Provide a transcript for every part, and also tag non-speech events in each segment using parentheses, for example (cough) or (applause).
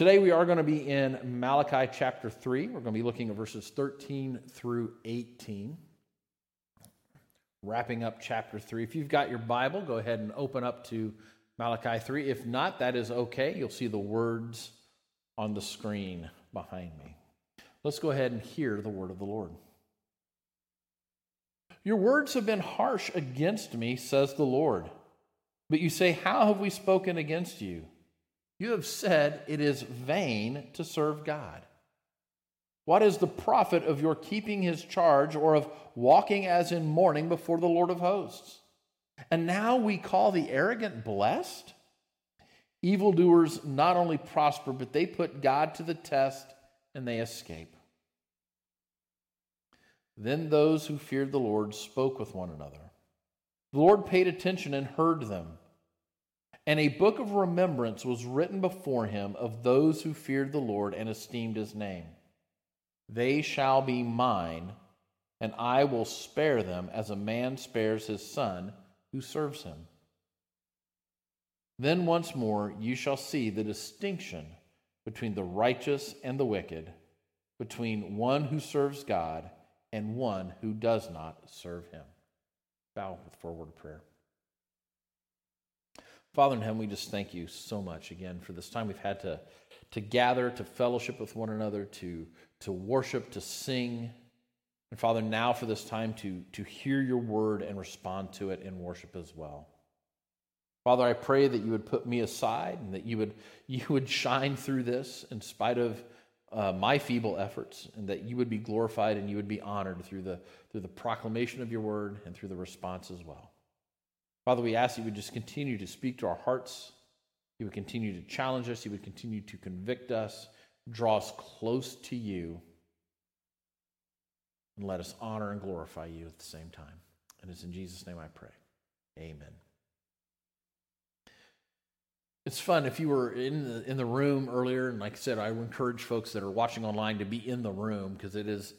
Today we are going to be in Malachi chapter 3. We're going to be looking at verses 13 through 18. Wrapping up chapter 3. If you've got your Bible, go ahead and open up to Malachi 3. If not, that is okay. You'll see the words on the screen behind me. Let's go ahead and hear the word of the Lord. Your words have been harsh against me, says the Lord. But you say, How have we spoken against you? You have said it is vain to serve God. What is the profit of your keeping his charge or of walking as in mourning before the Lord of hosts? And now we call the arrogant blessed? Evildoers not only prosper, but they put God to the test and they escape. Then those who feared the Lord spoke with one another. The Lord paid attention and heard them. And a book of remembrance was written before him of those who feared the Lord and esteemed his name. They shall be mine, and I will spare them as a man spares his son who serves him. Then once more you shall see the distinction between the righteous and the wicked, between one who serves God and one who does not serve him. Bow with forward prayer. Father in heaven, we just thank you so much again for this time we've had to, to gather, to fellowship with one another, to, to worship, to sing. And Father, now for this time to, to hear your word and respond to it in worship as well. Father, I pray that you would put me aside and that you would, (laughs) you would shine through this in spite of uh, my feeble efforts, and that you would be glorified and you would be honored through the, through the proclamation of your word and through the response as well. Father, we ask you would just continue to speak to our hearts. You would continue to challenge us. You would continue to convict us, draw us close to you, and let us honor and glorify you at the same time. And it's in Jesus' name I pray. Amen. It's fun if you were in the in the room earlier, and like I said, I encourage folks that are watching online to be in the room because it is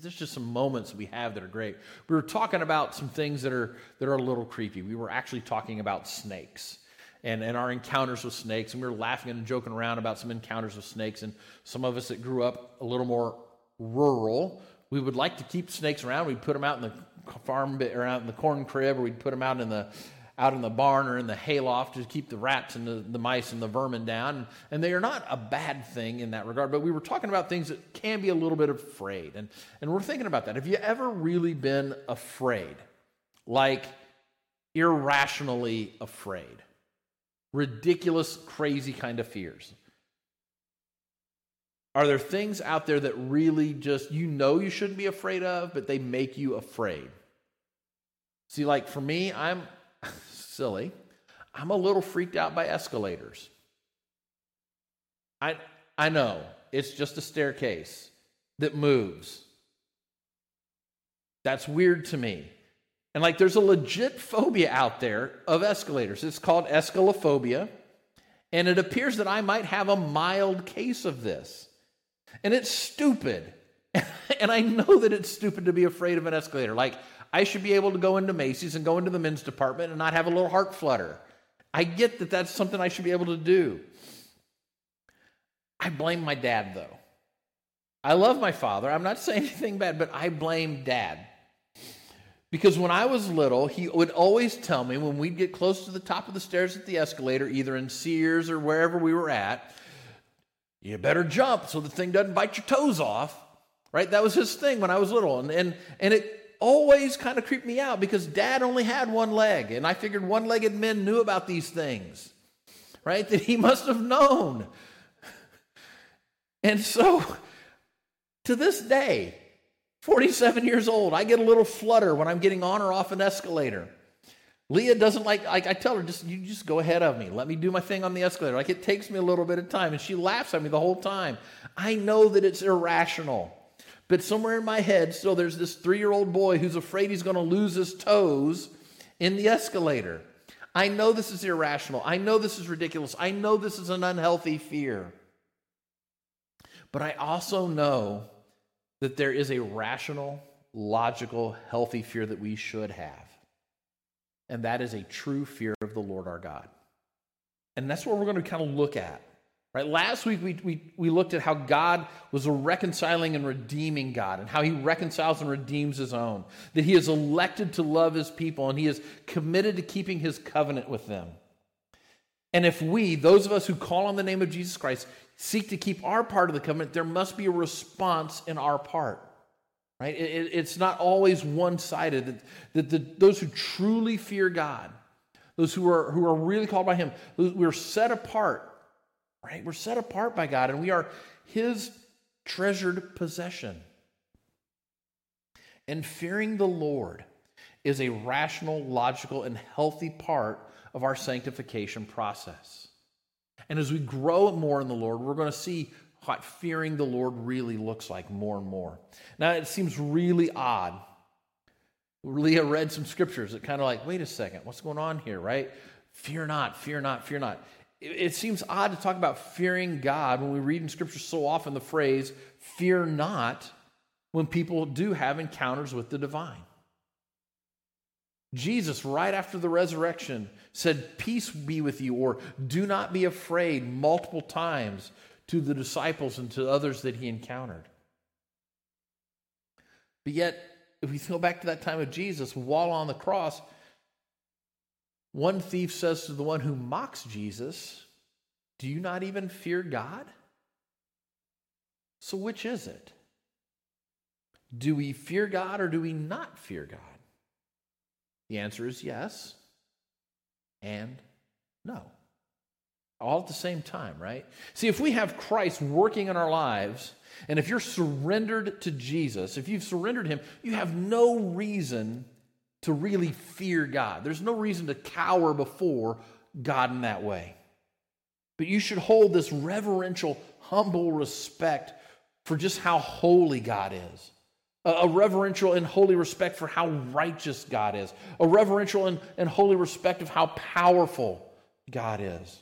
there's just some moments we have that are great. We were talking about some things that are that are a little creepy. We were actually talking about snakes and, and our encounters with snakes, and we were laughing and joking around about some encounters with snakes. And some of us that grew up a little more rural, we would like to keep snakes around. We'd put them out in the farm bit or out in the corn crib, or we'd put them out in the out in the barn or in the hayloft to keep the rats and the, the mice and the vermin down. And they are not a bad thing in that regard, but we were talking about things that can be a little bit afraid. And, and we're thinking about that. Have you ever really been afraid? Like irrationally afraid? Ridiculous, crazy kind of fears? Are there things out there that really just you know you shouldn't be afraid of, but they make you afraid? See, like for me, I'm silly. I'm a little freaked out by escalators. I, I know it's just a staircase that moves. That's weird to me. And like there's a legit phobia out there of escalators. It's called escalophobia. And it appears that I might have a mild case of this. And it's stupid. (laughs) and I know that it's stupid to be afraid of an escalator. Like, I should be able to go into Macy's and go into the men's department and not have a little heart flutter. I get that that's something I should be able to do. I blame my dad, though. I love my father. I'm not (laughs) saying anything bad, but I blame dad. Because when I was little, he would always tell me when we'd get close to the top of the stairs at the escalator, either in Sears or wherever we were at, you better jump so the thing doesn't bite your toes off. Right? That was his thing when I was little. And, and, and it always kind of creeped me out because dad only had one leg. And I figured one legged men knew about these things, right? (laughs) That he must have known. And so to this day, 47 years old, I get a little flutter when I'm getting on or off an escalator. Leah doesn't like, like I tell her, just you just go ahead of me. Let me do my thing on the escalator. Like it takes me a little bit of time. And she laughs at me the whole time. I know that it's irrational. But somewhere in my head, still, there's this three year old boy who's afraid he's going to lose his toes in the escalator. I know this is irrational. I know this is ridiculous. I know this is an unhealthy fear. But I also know that there is a rational, logical, healthy fear that we should have. And that is a true fear of the Lord our God. And that's what we're going to kind of look at Right? Last week we, we, we looked at how God was a reconciling and redeeming God and how he reconciles and redeems his own. That he is elected to love his people and he is committed to keeping his covenant with them. And if we, those of us who call on the name of Jesus Christ, seek to keep our part of the covenant, there must be a response in our part. Right? It, it, it's not always one sided. That, that the, those who truly fear God, those who are, who are really called by Him, we're set apart right? We're set apart by God and we are His treasured possession. And fearing the Lord is a rational, logical, and healthy part of our sanctification process. And as we grow more in the Lord, we're going to see what fearing the Lord really looks like more and more. Now, it seems really odd. Leah read some scriptures that kind of like, wait a second, what's going on here, right? Fear not, fear not, fear not it seems odd to talk about fearing God when we read in Scripture so often the phrase, fear not, when people do have encounters with the divine. Jesus, right after the resurrection, said, Peace be with you, or do not be afraid, multiple times to the disciples and to others that he encountered. But yet, if we go back to that time of Jesus, while on the cross, one thief says to the one who mocks Jesus, Do you not even fear God? So, which is it? Do we fear God or do we not fear God? The answer is yes and no. All at the same time, right? See, if we have Christ working in our lives, and if you're surrendered to Jesus, if you've surrendered Him, you have no reason to really fear God. There's no reason to cower before God in that way. But you should hold this reverential, humble respect for just how holy God is. A reverential and holy respect for how righteous God is. A reverential and, and holy respect of how powerful God is.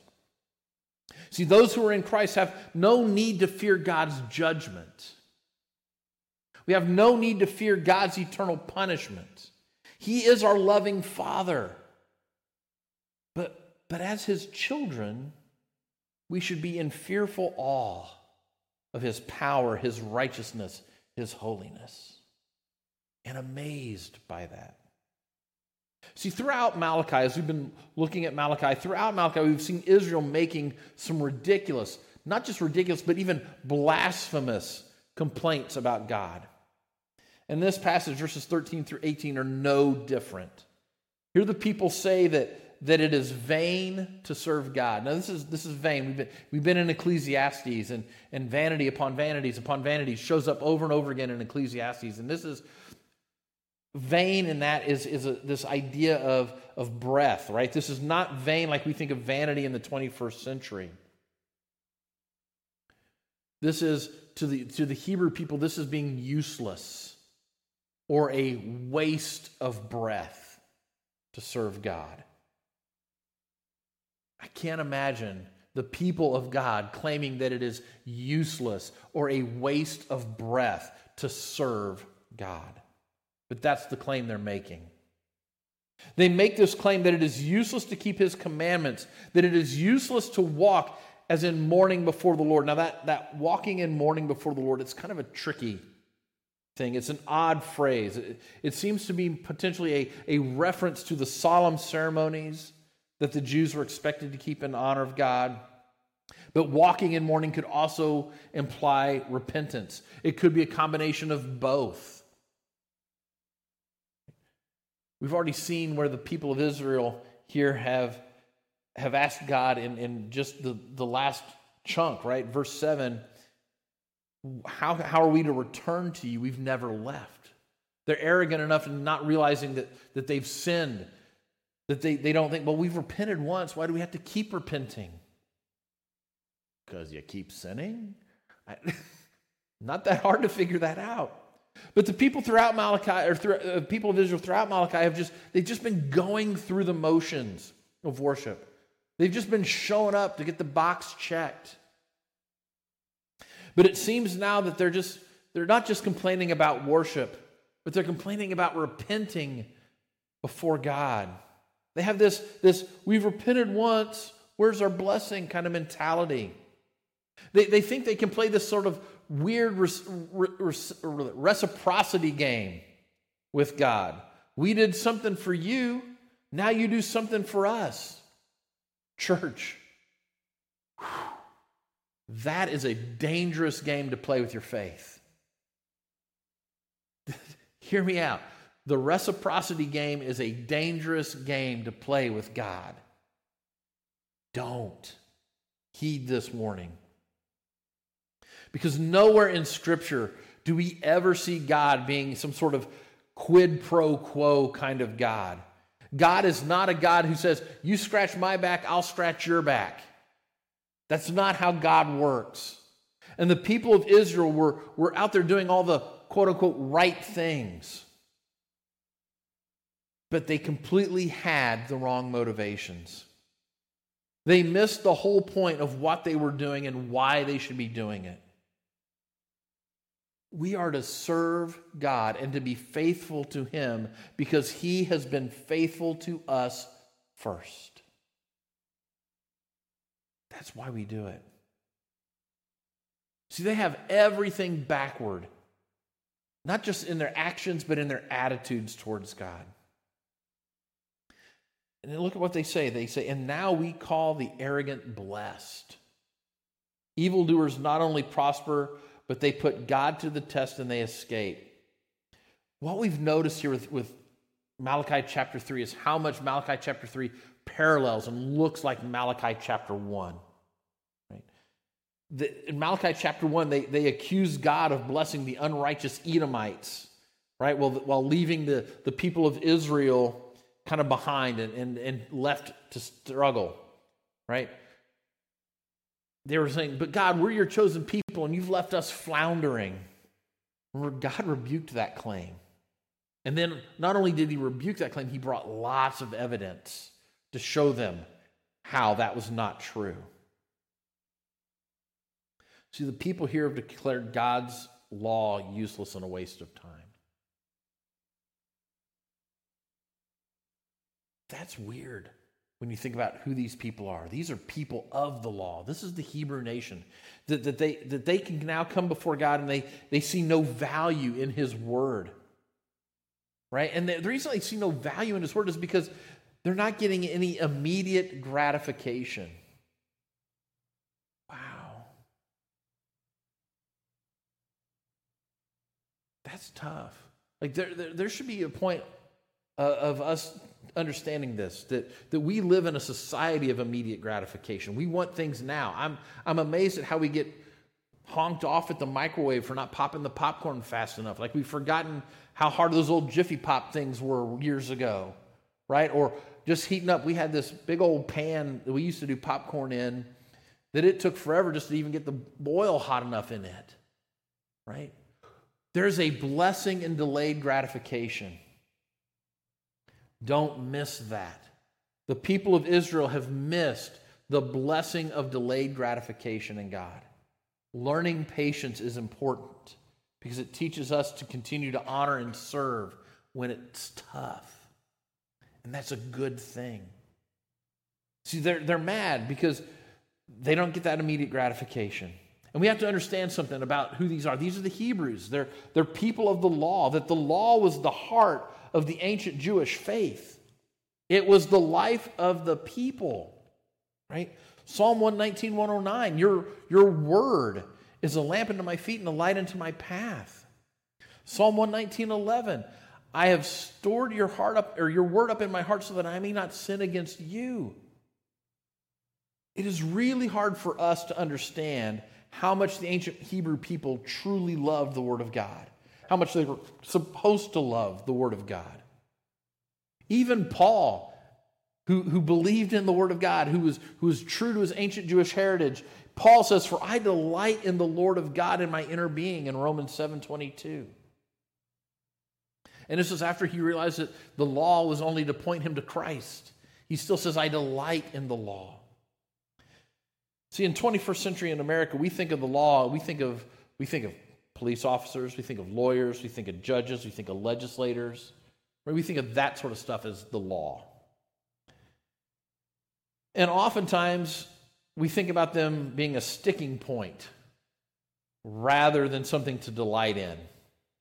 See, those who are in Christ have no need to fear God's judgment. We have no need to fear God's eternal punishment. He is our loving Father. But, but as His children, we should be in fearful awe of His power, His righteousness, His holiness, and amazed by that. See, throughout Malachi, as we've been looking at Malachi, throughout Malachi, we've seen Israel making some ridiculous, not just ridiculous, but even blasphemous complaints about God. And this passage, verses 13 through 18, are no different. Here the people say that, that it is vain to serve God. Now, this is, this is vain. We've been, we've been in Ecclesiastes, and, and vanity upon vanities upon vanities shows up over and over again in Ecclesiastes. And this is vain in that is, is a, this idea of, of breath, right? This is not vain like we think of vanity in the 21st century. This is, to the, to the Hebrew people, this is being useless or a waste of breath to serve God. I can't imagine the people of God claiming that it is useless or a waste of breath to serve God. But that's the claim they're making. They make this claim that it is useless to keep his commandments, that it is useless to walk as in mourning before the Lord. Now, that, that walking in mourning before the Lord, it's kind of a tricky thing. It's an odd phrase. It, it seems to be potentially a, a reference to the solemn ceremonies that the Jews were expected to keep in honor of God. But walking in mourning could also imply repentance. It could be a combination of both. We've already seen where the people of Israel here have, have asked God in, in just the, the last chunk, right? Verse 7 how, how are we to return to you? We've never left. They're arrogant enough and not realizing that, that they've sinned, that they, they don't think, well, we've repented once. Why do we have to keep repenting? Because you keep sinning? I, (laughs) not that hard to figure that out. But the people throughout Malachi, or through, uh, people of Israel throughout Malachi, have just they've just been going through the motions of worship. They've just been showing up to get the box checked. But it seems now that they're just they're not just complaining about worship, but they're complaining about repenting before God. They have this this we've repented once, where's our blessing kind of mentality. They, they think they can play this sort of weird reciprocity game with God. We did something for you, now you do something for us. Church, that is a dangerous game to play with your faith. (laughs) Hear me out. The reciprocity game is a dangerous game to play with God. Don't heed this warning. Because nowhere in Scripture do we ever see God being some sort of quid pro quo kind of God. God is not a God who says, You scratch my back, I'll scratch your back. That's not how God works. And the people of Israel were, were out there doing all the quote unquote right things. But they completely had the wrong motivations. They missed the whole point of what they were doing and why they should be doing it. We are to serve God and to be faithful to Him because He has been faithful to us first. That's why we do it. See, they have everything backward, not just in their actions, but in their attitudes towards God. And look at what they say. They say, And now we call the arrogant blessed. Evildoers not only prosper, but they put God to the test and they escape. What we've noticed here with, with Malachi chapter 3 is how much Malachi chapter 3 parallels and looks like Malachi chapter 1. The, in Malachi chapter 1, they, they accuse God of blessing the unrighteous Edomites, right? While, while leaving the, the people of Israel kind of behind and, and, and left to struggle, right? They were saying, But God, we're your chosen people and you've left us floundering. God rebuked that claim. And then not only did he rebuke that claim, he brought lots of evidence to show them how that was not true. See, the people here have declared God's law useless and a waste of time. That's weird when you think about who these people are. These are people of the law. This is the Hebrew nation. That, that, they, that they can now come before God and they, they see no value in His word. Right? And the, the reason they see no value in His word is because they're not getting any immediate gratification. Wow. That's tough. Like there, there, there should be a point uh, of us understanding this that, that we live in a society of immediate gratification. We want things now. I'm, I'm amazed at how we get honked off at the microwave for not popping the popcorn fast enough. Like we've forgotten how hard those old Jiffy Pop things were years ago, right? Or just heating up. We had this big old pan that we used to do popcorn in that it took forever just to even get the boil hot enough in it, right? There's a blessing in delayed gratification. Don't miss that. The people of Israel have missed the blessing of delayed gratification in God. Learning patience is important because it teaches us to continue to honor and serve when it's tough. And that's a good thing. See, they're, they're mad because they don't get that immediate gratification. And we have to understand something about who these are. These are the Hebrews. They're, they're people of the law, that the law was the heart of the ancient Jewish faith. It was the life of the people, right? Psalm 119, 109, your, your word is a lamp unto my feet and a light unto my path. Psalm 119, 11, I have stored your heart up or your word up in my heart so that I may not sin against you. It is really hard for us to understand how much the ancient Hebrew people truly loved the word of God how much they were supposed to love the Word of God. Even Paul, who, who believed in the Word of God, who was, who was true to his ancient Jewish heritage, Paul says, For I delight in the Lord of God in my inner being in Romans 7 22. And this is after he realized that the law was only to point him to Christ. He still says, I delight in the law. See, in 21st century in America, we think of the law, we think of, we think of police officers, we think of lawyers, we think of judges, we think of legislators. Right? We think of that sort of stuff as the law. And oftentimes, we think about them being a sticking point rather than something to delight in,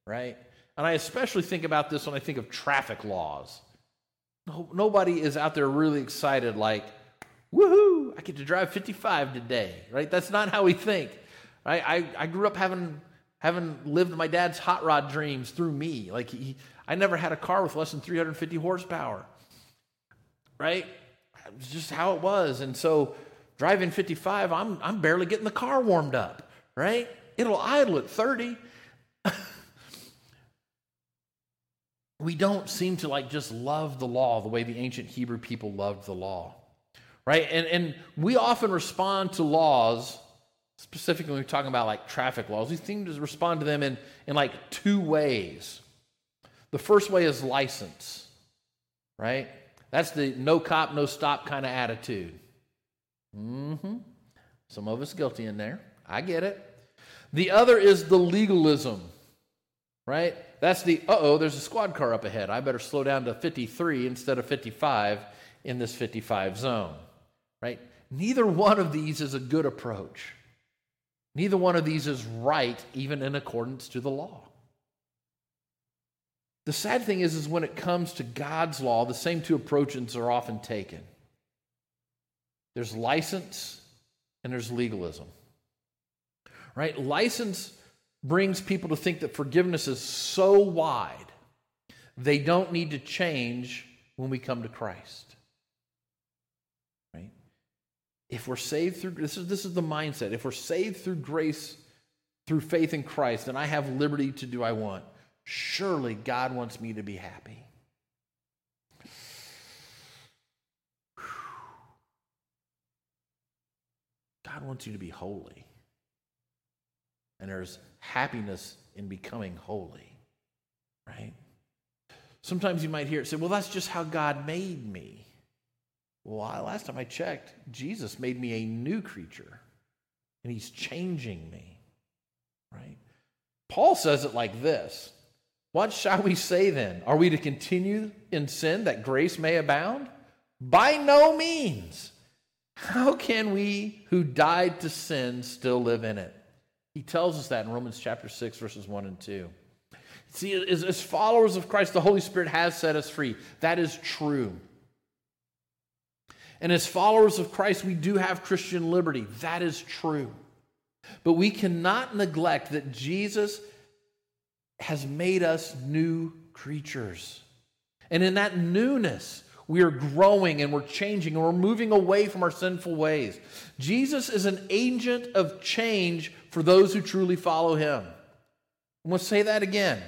right? And I especially think about this when I think of traffic laws. nobody is out there really excited, like, woohoo, I get to drive 55 today, right? That's not how we think. Right? I, I grew up having, having lived my dad's hot rod dreams through me. Like, he, I never had a car with less than 350 horsepower, right? It's just how it was. And so, driving 55, I'm, I'm barely getting the car warmed up, right? It'll idle at 30. (laughs) we don't seem to like just love the law the way the ancient Hebrew people loved the law. Right? And and we often respond to laws, specifically when we're talking about like traffic laws, we seem to respond to them in, in like two ways. The first way is license, right? That's the no cop, no stop kind of attitude. Mm-hmm. Some of us guilty in there. I get it. The other is the legalism, right? That's the, uh oh, there's a squad car up ahead. I better slow down to 53 instead of 55 in this 55 zone, right? Neither one of these is a good approach. Neither one of these is right, even in accordance to the law. The sad thing is, is when it comes to God's law, the same two approaches are often taken. There's license and there's legalism. Right? License brings people to think that forgiveness is so wide, they don't need to change when we come to Christ. If we're saved through this is this is the mindset. If we're saved through grace through faith in Christ, then I have liberty to do I want. Surely God wants me to be happy. (sighs) God wants you to be holy. And there's happiness in becoming holy, right? Sometimes you might hear it say, well, that's just how God made me. Well, last time I checked, Jesus made me a new creature, and he's changing me, right? Paul says it like this What shall we say then? Are we to continue in sin that grace may abound? By no means. How can we who died to sin still live in it? He tells us that in Romans chapter 6, verses 1 and 2. See, as, followers of Christ, the Holy Spirit has set us free. That is true. And as followers of Christ, we do have Christian liberty. That is true. But we cannot neglect that Jesus has made us new creatures. And in that newness, we are growing and we're changing and we're moving away from our sinful ways. Jesus is an agent of change for those who truly follow him. I'm going to say that again.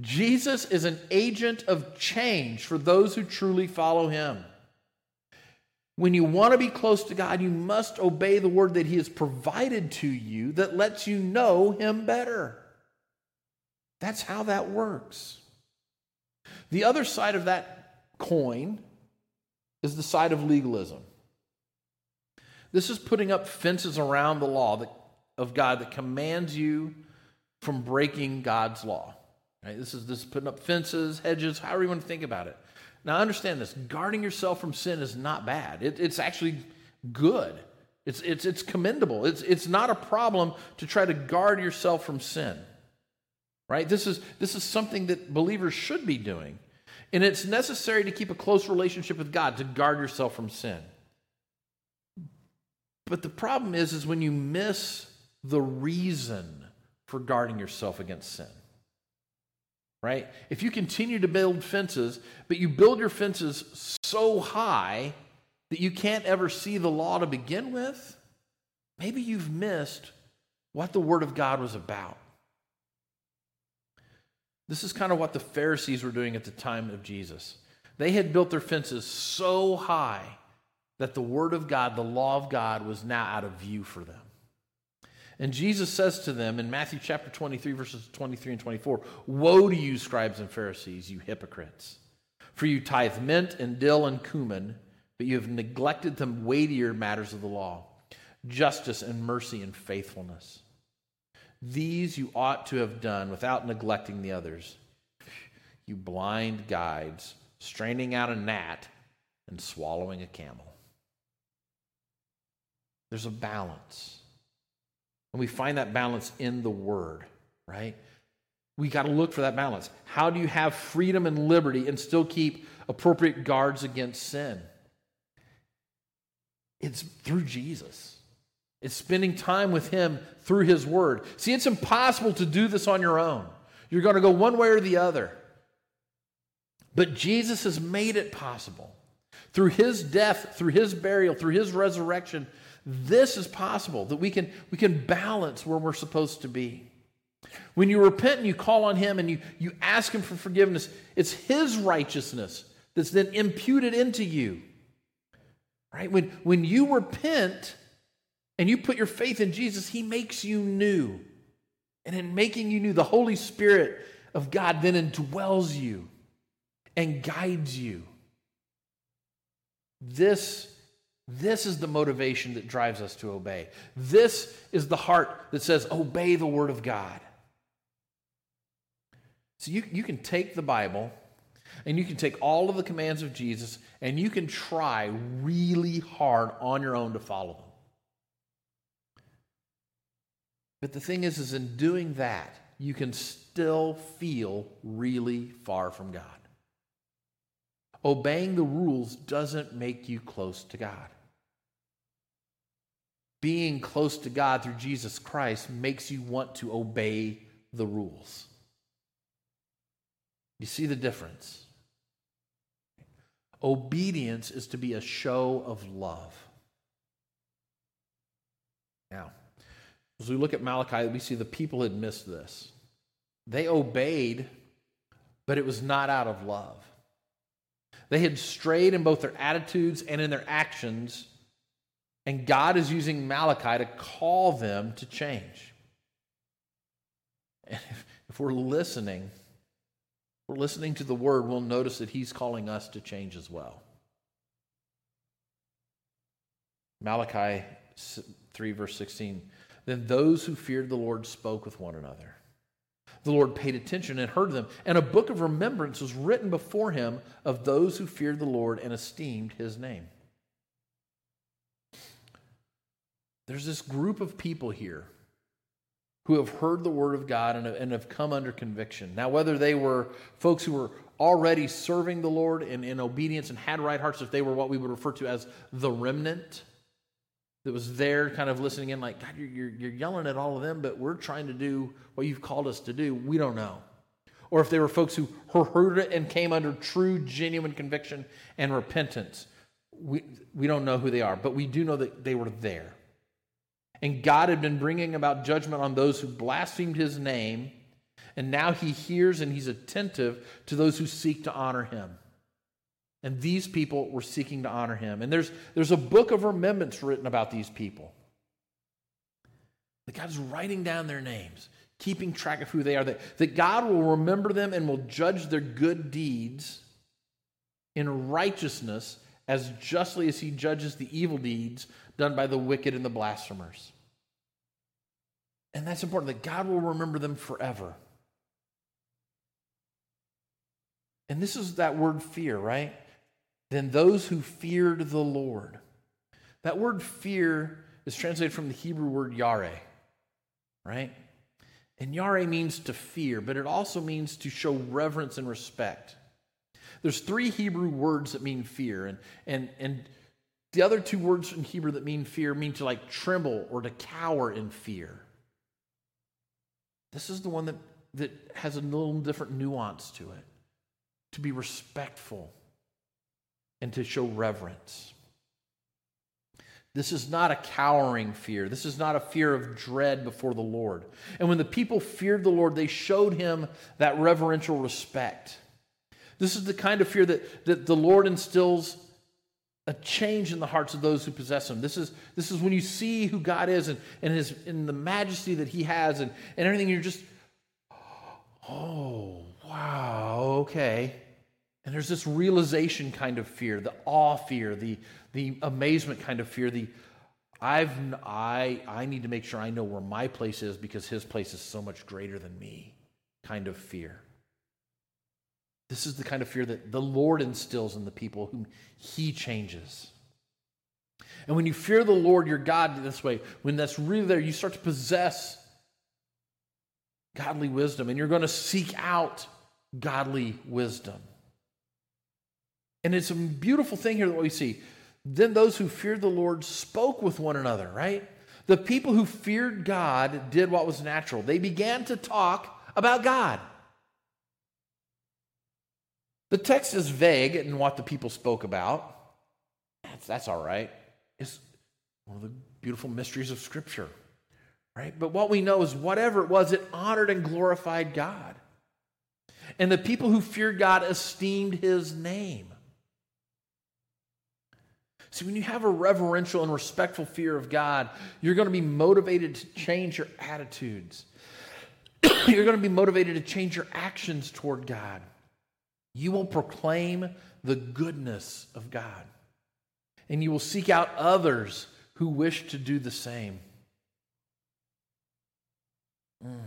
Jesus is an agent of change for those who truly follow him. When you want to be close to God, you must obey the word that he has provided to you that lets you know him better. That's how that works. The other side of that coin is the side of legalism. This is putting up fences around the law that, of God that commands you from breaking God's law. Right? This, is, this is putting up fences, hedges, however you want to think about it. Now, understand this guarding yourself from sin is not bad, it, it's actually good. It's, it's, it's commendable. It's, it's not a problem to try to guard yourself from sin. Right? This is, this is something that believers should be doing. And it's necessary to keep a close relationship with God to guard yourself from sin. But the problem is, is when you miss the reason for guarding yourself against sin. Right? If you continue to build fences, but you build your fences so high that you can't ever see the law to begin with, maybe you've missed what the Word of God was about. This is kind of what the Pharisees were doing at the time of Jesus. They had built their fences so high that the Word of God, the law of God, was now out of view for them. And Jesus says to them in Matthew chapter 23, verses 23 and 24 Woe to you, scribes and Pharisees, you hypocrites! For you tithe mint and dill and cumin, but you have neglected the weightier matters of the law justice and mercy and faithfulness. These you ought to have done without neglecting the others. You blind guides, straining out a gnat and swallowing a camel. There's a balance. And we find that balance in the Word, right? We got to look for that balance. How do you have freedom and liberty and still keep appropriate guards against sin? It's through Jesus. It's spending time with Him through His Word. See, it's impossible to do this on your own. You're going to go one way or the other. But Jesus has made it possible. Through His death, through His burial, through His resurrection, this is possible that we can, we can balance where we're supposed to be. When you repent and you call on Him and you, you ask Him for forgiveness, it's His righteousness that's then imputed into you. Right? When, when you repent and you put your faith in Jesus, He makes you new. And in making you new, the Holy Spirit of God then indwells you and guides you. This, this is the motivation that drives us to obey. This is the heart that says, Obey the Word of God. So you, you can take the Bible and you can take all of the commands of Jesus and you can try really hard on your own to follow them. But the thing is, is in doing that, you can still feel really far from God. Obeying the rules doesn't make you close to God. Being close to God through Jesus Christ makes you want to obey the rules. You see the difference? Obedience is to be a show of love. Now, as we look at Malachi, we see the people had missed this. They obeyed, but it was not out of love. They had strayed in both their attitudes and in their actions, and God is using Malachi to call them to change. And if, if we're listening, we're listening to the word, we'll notice that he's calling us to change as well. Malachi 3, verse 16. Then those who feared the Lord spoke with one another. The Lord paid attention and heard them, and a book of remembrance was written before him of those who feared the Lord and esteemed his name. There's this group of people here who have heard the word of God and, have come under conviction. Now, whether they were folks who were already serving the Lord in, in obedience and had right hearts, if they were what we would refer to as the remnant, that was there kind of listening in, like, God, you're, you're yelling at all of them, but we're trying to do what you've called us to do. We don't know. Or if they were folks who heard it and came under true, genuine conviction and repentance. We, we don't know who they are, but we do know that they were there. And God had been bringing about judgment on those who blasphemed his name, and now he hears and he's attentive to those who seek to honor him. And these people were seeking to honor him. And there's, there's a book of remembrance written about these people. That God's writing down their names, keeping track of who they are, that, that God will remember them and will judge their good deeds in righteousness as justly as he judges the evil deeds done by the wicked and the blasphemers. And that's important that God will remember them forever. And this is that word fear, right? Then those who feared the Lord. That word fear is translated from the Hebrew word yare, right? And yare means to fear, but it also means to show reverence and respect. There's three Hebrew words that mean fear, and, and, and the other two words in Hebrew that mean fear mean to like tremble or to cower in fear. This is the one that, that has a little different nuance to it. To be respectful, and to show reverence. This is not a cowering fear. This is not a fear of dread before the Lord. And when the people feared the Lord, they showed him that reverential respect. This is the kind of fear that, that the Lord instills a change in the hearts of those who possess him. This is, this is when you see who God is and, and his in the majesty that he has and, and everything, you're just, oh, wow, okay. And there's this realization kind of fear, the awe fear, the, the amazement kind of fear, the I've, I, I need to make sure I know where my place is because his place is so much greater than me kind of fear. This is the kind of fear that the Lord instills in the people whom he changes. And when you fear the Lord your God this way, when that's really there, you start to possess godly wisdom and you're going to seek out godly wisdom. And it's a beautiful thing here that we see. Then those who feared the Lord spoke with one another, right? The people who feared God did what was natural. They began to talk about God. The text is vague in what the people spoke about. That's, that's all right. It's one of the beautiful mysteries of Scripture, right? But what we know is whatever it was, it honored and glorified God. And the people who feared God esteemed his name. See, when you have a reverential and respectful fear of God, you're going to be motivated to change your attitudes. (coughs) you're going to be motivated to change your actions toward God. You will proclaim the goodness of God. And you will seek out others who wish to do the same. Mm.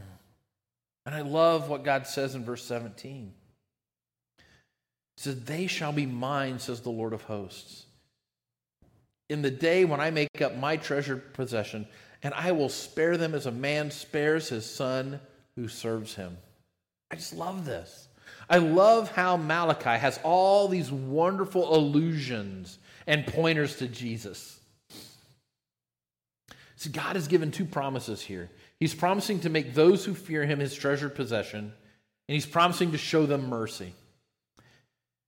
And I love what God says in verse 17. It says, They shall be mine, says the Lord of hosts in the day when I make up my treasured possession, and I will spare them as a man spares his son who serves him. I just love this. I love how Malachi has all these wonderful allusions and pointers to Jesus. See, God has given two promises here. He's promising to make those who fear him his treasured possession, and he's promising to show them mercy.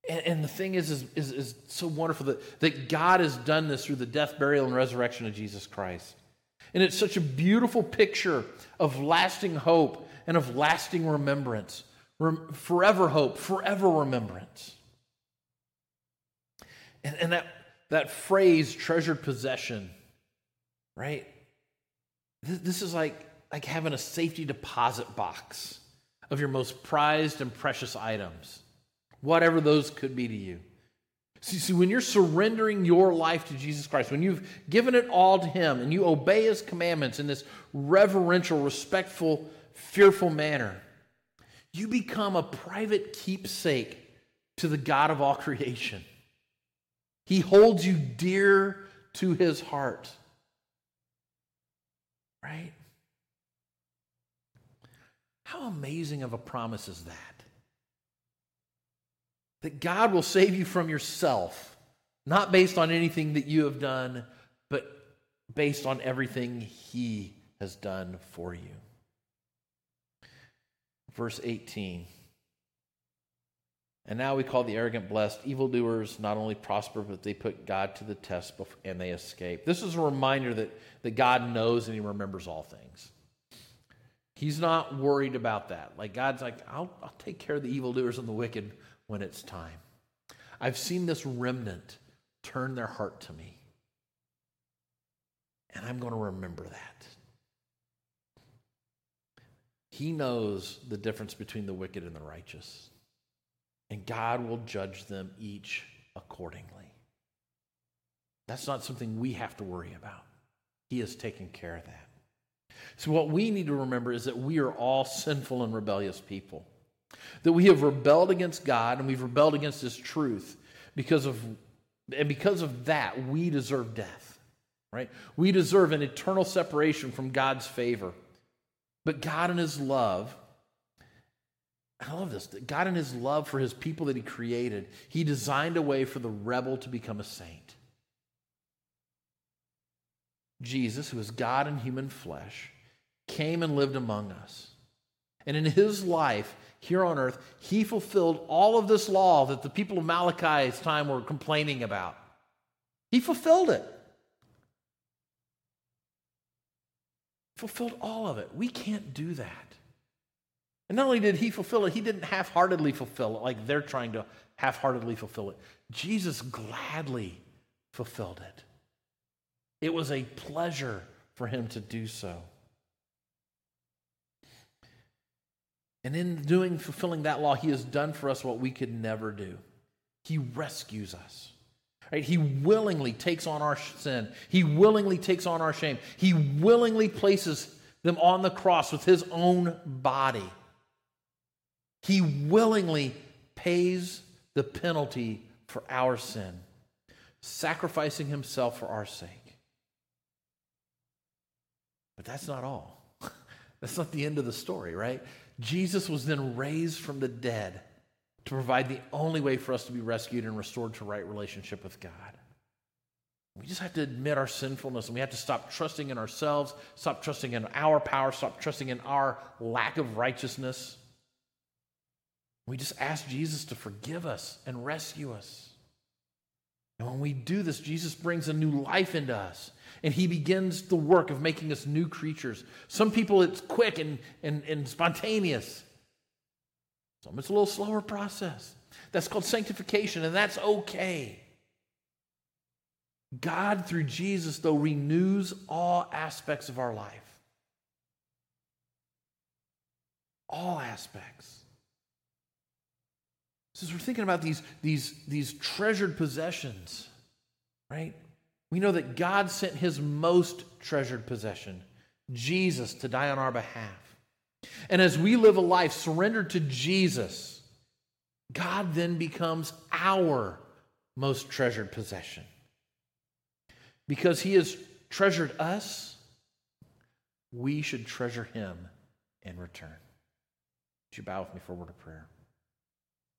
And, and the thing is, is, is, is so wonderful that, that God has done this through the death, burial, and resurrection of Jesus Christ. And it's such a beautiful picture of lasting hope and of lasting remembrance. Forever hope, forever remembrance. And, and that, that phrase, treasured possession, right? This, this is like, like having a safety deposit box of your most prized and precious items whatever those could be to you. See, see, when you're surrendering your life to Jesus Christ, when you've given it all to Him and you obey His commandments in this reverential, respectful, fearful manner, you become a private keepsake to the God of all creation. He holds you dear to His heart. Right? How amazing of a promise is that? that God will save you from yourself, not based on anything that you have done, but based on everything He has done for you. Verse 18. And now we call the arrogant blessed. Evildoers not only prosper, but they put God to the test and they escape. This is a reminder that, that God knows and He remembers all things. He's not worried about that. Like God's like, I'll, I'll take care of the evildoers and the wicked when it's time. I've seen this remnant turn their heart to me. And I'm going to remember that. He knows the difference between the wicked and the righteous. And God will judge them each accordingly. That's not something we have to worry about. He has taken care of that. So, what we need to remember is that we are all sinful and rebellious people. That we have rebelled against God and we've rebelled against His truth because of, and because of that, we deserve death, right? We deserve an eternal separation from God's favor. But God in His love, I love this. God in His love for His people that He created, He designed a way for the rebel to become a saint. Jesus, who is God in human flesh, came and lived among us. And in his life, here on earth, he fulfilled all of this law that the people of Malachi's time were complaining about. He fulfilled it. Fulfilled all of it. We can't do that. And not only did he fulfill it, he didn't half heartedly fulfill it like they're trying to half heartedly fulfill it. Jesus gladly fulfilled it. It was a pleasure for him to do so. And in doing, fulfilling that law, he has done for us what we could never do. He rescues us. Right? He willingly takes on our sin. He willingly takes on our shame. He willingly places them on the cross with his own body. He willingly pays the penalty for our sin sacrificing himself for our sake. But that's not all. (laughs) that's not the end of the story, right? Jesus was then raised from the dead to provide the only way for us to be rescued and restored to right relationship with God. We just have to admit our sinfulness and we have to stop trusting in ourselves, stop trusting in our power, stop trusting in our lack of righteousness. We just ask Jesus to forgive us and rescue us. And when we do this, Jesus brings a new life into us. And he begins the work of making us new creatures. Some people, it's quick and, and, and spontaneous. Some, it's a little slower process. That's called sanctification, and that's okay. God, through Jesus, though, renews all aspects of our life. All aspects. So we're thinking about these, these, these treasured possessions, right? We know that God sent his most treasured possession, Jesus, to die on our behalf. And as we live a life surrendered to Jesus, God then becomes our most treasured possession. Because he has treasured us, we should treasure him in return. Would you bow with me for a word of prayer?